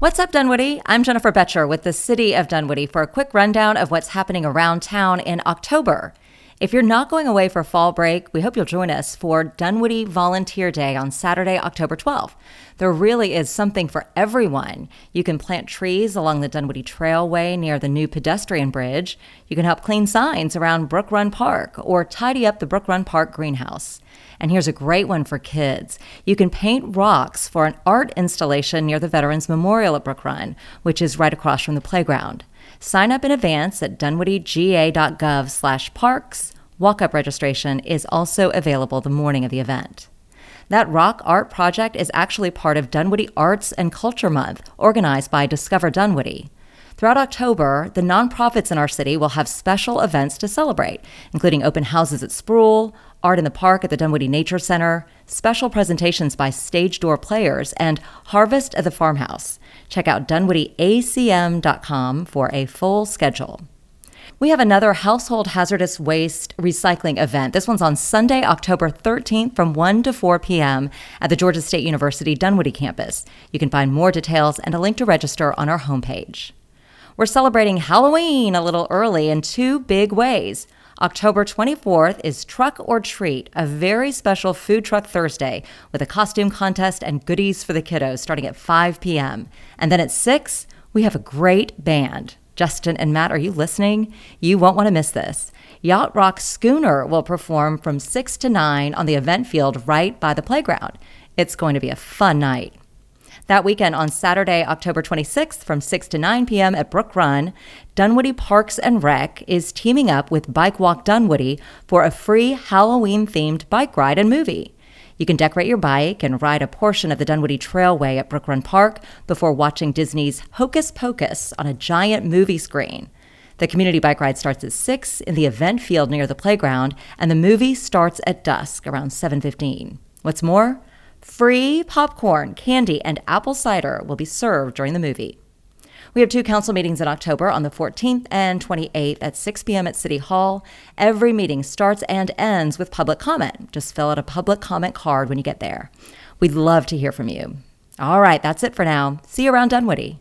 What's up, Dunwoody? I'm Jennifer Boettcher with the City of Dunwoody for a quick rundown of what's happening around town in October. If you're not going away for fall break, we hope you'll join us for Dunwoody Volunteer Day on Saturday, October 12th. There really is something for everyone. You can plant trees along the Dunwoody Trailway near the new pedestrian bridge. You can help clean signs around Brook Run Park or tidy up the Brook Run Park greenhouse. And here's a great one for kids. You can paint rocks for an art installation near the Veterans Memorial at Brook Run, which is right across from the playground. Sign up in advance at dunwoodyga.gov slash parks. Walk-up registration is also available the morning of the event. That rock art project is actually part of Dunwoody Arts and Culture Month, organized by Discover Dunwoody. Throughout October, the nonprofits in our city will have special events to celebrate, including open houses at Spruill, art in the park at the Dunwoody Nature Center, special presentations by stage door players, and Harvest at the Farmhouse. Check out dunwoodyacm.com for a full schedule. We have another household hazardous waste recycling event. This one's on Sunday, October 13th from 1 to 4 p.m. at the Georgia State University Dunwoody campus. You can find more details and a link to register on our homepage. We're celebrating Halloween a little early in two big ways. October 24th is Truck or Treat, a very special food truck Thursday with a costume contest and goodies for the kiddos starting at 5 p.m. And then at 6, we have a great band. Justin and Matt, are you listening? You won't want to miss this. Yacht Rock Schooner will perform from 6 to 9 on the event field right by the playground. It's going to be a fun night. That weekend on Saturday, October 26th from 6 to 9 p.m. at Brook Run, Dunwoody Parks and Rec is teaming up with Bike Walk Dunwoody for a free Halloween themed bike ride and movie. You can decorate your bike and ride a portion of the Dunwoody Trailway at Brook Run Park before watching Disney's Hocus Pocus on a giant movie screen. The community bike ride starts at 6 in the event field near the playground, and the movie starts at dusk around 7:15. What's more, Free popcorn, candy, and apple cider will be served during the movie. We have two council meetings in October on the 14th and 28th at 6 p.m. at City Hall. Every meeting starts and ends with public comment. Just fill out a public comment card when you get there. We'd love to hear from you. All right, that's it for now. See you around Dunwoody.